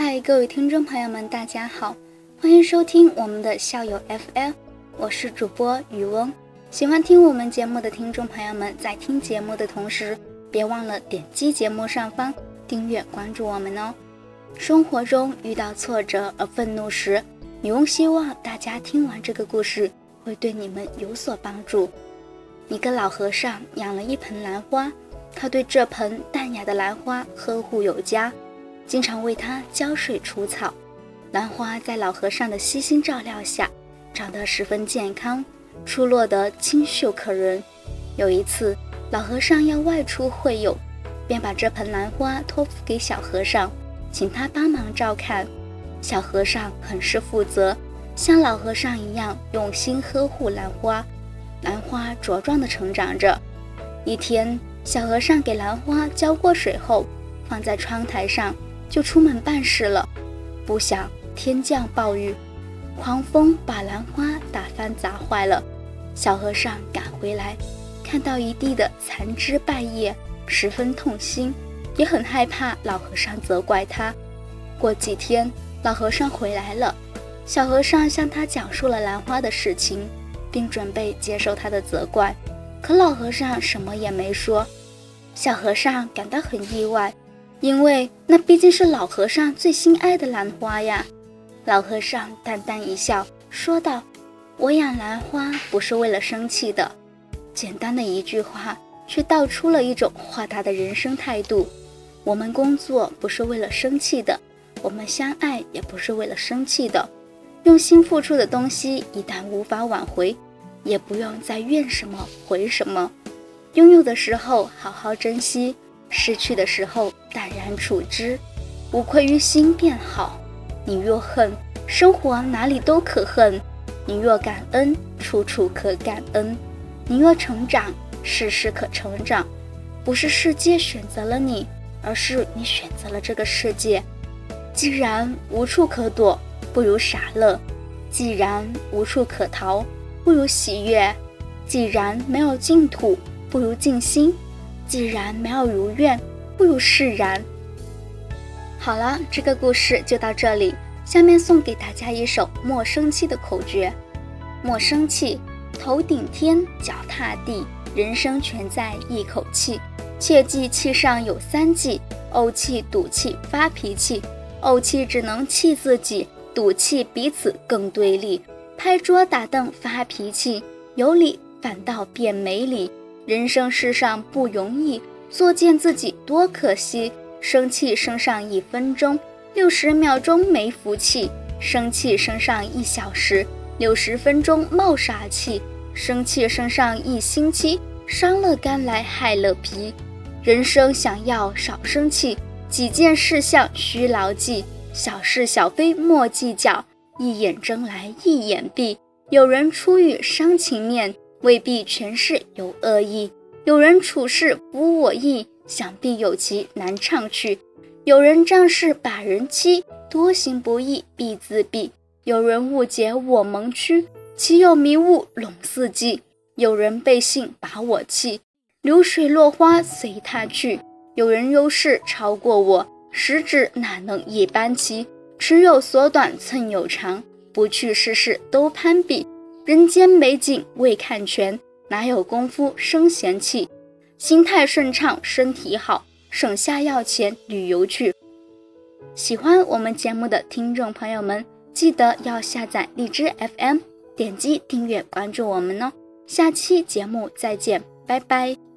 嗨，各位听众朋友们，大家好，欢迎收听我们的校友 FM，我是主播雨翁。喜欢听我们节目的听众朋友们，在听节目的同时，别忘了点击节目上方订阅关注我们哦。生活中遇到挫折而愤怒时，雨翁希望大家听完这个故事会对你们有所帮助。一个老和尚养了一盆兰花，他对这盆淡雅的兰花呵护有加。经常为它浇水除草，兰花在老和尚的悉心照料下，长得十分健康，出落得清秀可人。有一次，老和尚要外出会友，便把这盆兰花托付给小和尚，请他帮忙照看。小和尚很是负责，像老和尚一样用心呵护兰花，兰花茁壮地成长着。一天，小和尚给兰花浇过水后，放在窗台上。就出门办事了，不想天降暴雨，狂风把兰花打翻砸坏了。小和尚赶回来，看到一地的残枝败叶，十分痛心，也很害怕老和尚责怪他。过几天，老和尚回来了，小和尚向他讲述了兰花的事情，并准备接受他的责怪，可老和尚什么也没说。小和尚感到很意外。因为那毕竟是老和尚最心爱的兰花呀，老和尚淡淡一笑，说道：“我养兰花不是为了生气的。”简单的一句话，却道出了一种豁达的人生态度。我们工作不是为了生气的，我们相爱也不是为了生气的。用心付出的东西，一旦无法挽回，也不用再怨什么回什么。拥有的时候好好珍惜。失去的时候淡然处之，无愧于心便好。你若恨，生活哪里都可恨；你若感恩，处处可感恩；你若成长，事事可成长。不是世界选择了你，而是你选择了这个世界。既然无处可躲，不如傻乐；既然无处可逃，不如喜悦；既然没有净土，不如静心。既然没有如愿，不如释然。好了，这个故事就到这里。下面送给大家一首莫生气的口诀：莫生气，头顶天，脚踏地，人生全在一口气。切记气上有三忌：怄气、赌气、发脾气。怄气只能气自己，赌气彼此更对立。拍桌打凳发脾气，有理反倒变没理。人生世上不容易，作践自己多可惜。生气升上一分钟，六十秒钟没福气；生气升上一小时，六十分钟冒傻气；生气升上一星期，伤了肝来害了脾。人生想要少生气，几件事项需牢记：小是小非莫计较，一眼睁来一眼闭。有人出于伤情面。未必全是有恶意，有人处事不我意，想必有其难唱去；有人仗势把人欺，多行不义必自毙；有人误解我蒙屈，岂有迷雾笼四季；有人背信把我弃，流水落花随他去；有人优势超过我，十指哪能一般齐？尺有所短，寸有长，不去事事都攀比。人间美景未看全，哪有功夫生闲气？心态顺畅，身体好，省下要钱旅游去。喜欢我们节目的听众朋友们，记得要下载荔枝 FM，点击订阅关注我们哦。下期节目再见，拜拜。